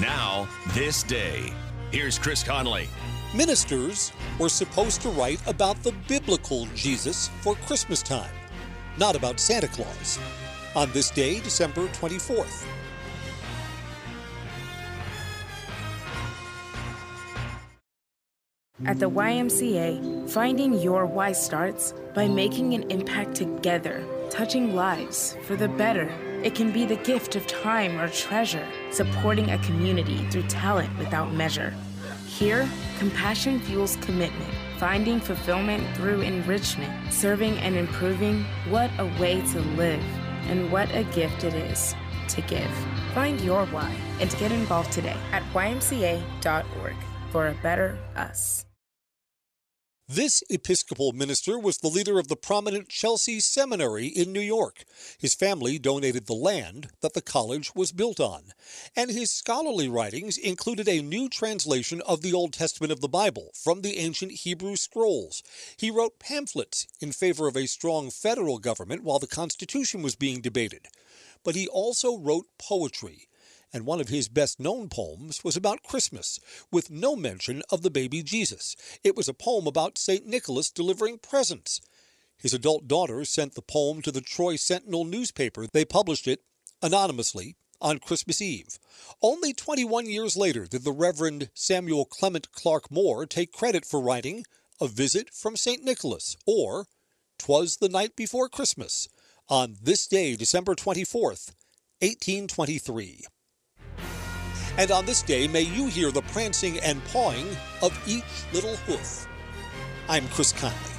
Now, this day. Here's Chris Conley. Ministers were supposed to write about the biblical Jesus for Christmas time, not about Santa Claus. On this day, December 24th. At the YMCA, finding your why starts by making an impact together, touching lives for the better. It can be the gift of time or treasure, supporting a community through talent without measure. Here, compassion fuels commitment, finding fulfillment through enrichment, serving and improving. What a way to live, and what a gift it is to give. Find your why and get involved today at ymca.org for a better us. This Episcopal minister was the leader of the prominent Chelsea Seminary in New York. His family donated the land that the college was built on. And his scholarly writings included a new translation of the Old Testament of the Bible from the ancient Hebrew scrolls. He wrote pamphlets in favor of a strong federal government while the Constitution was being debated. But he also wrote poetry and one of his best known poems was about Christmas, with no mention of the baby Jesus. It was a poem about St. Nicholas delivering presents. His adult daughter sent the poem to the Troy Sentinel newspaper. They published it anonymously on Christmas Eve. Only 21 years later did the Reverend Samuel Clement Clarke Moore take credit for writing A Visit from St. Nicholas, or Twas the Night Before Christmas, on this day, December 24th, 1823. And on this day, may you hear the prancing and pawing of each little hoof. I'm Chris Conley.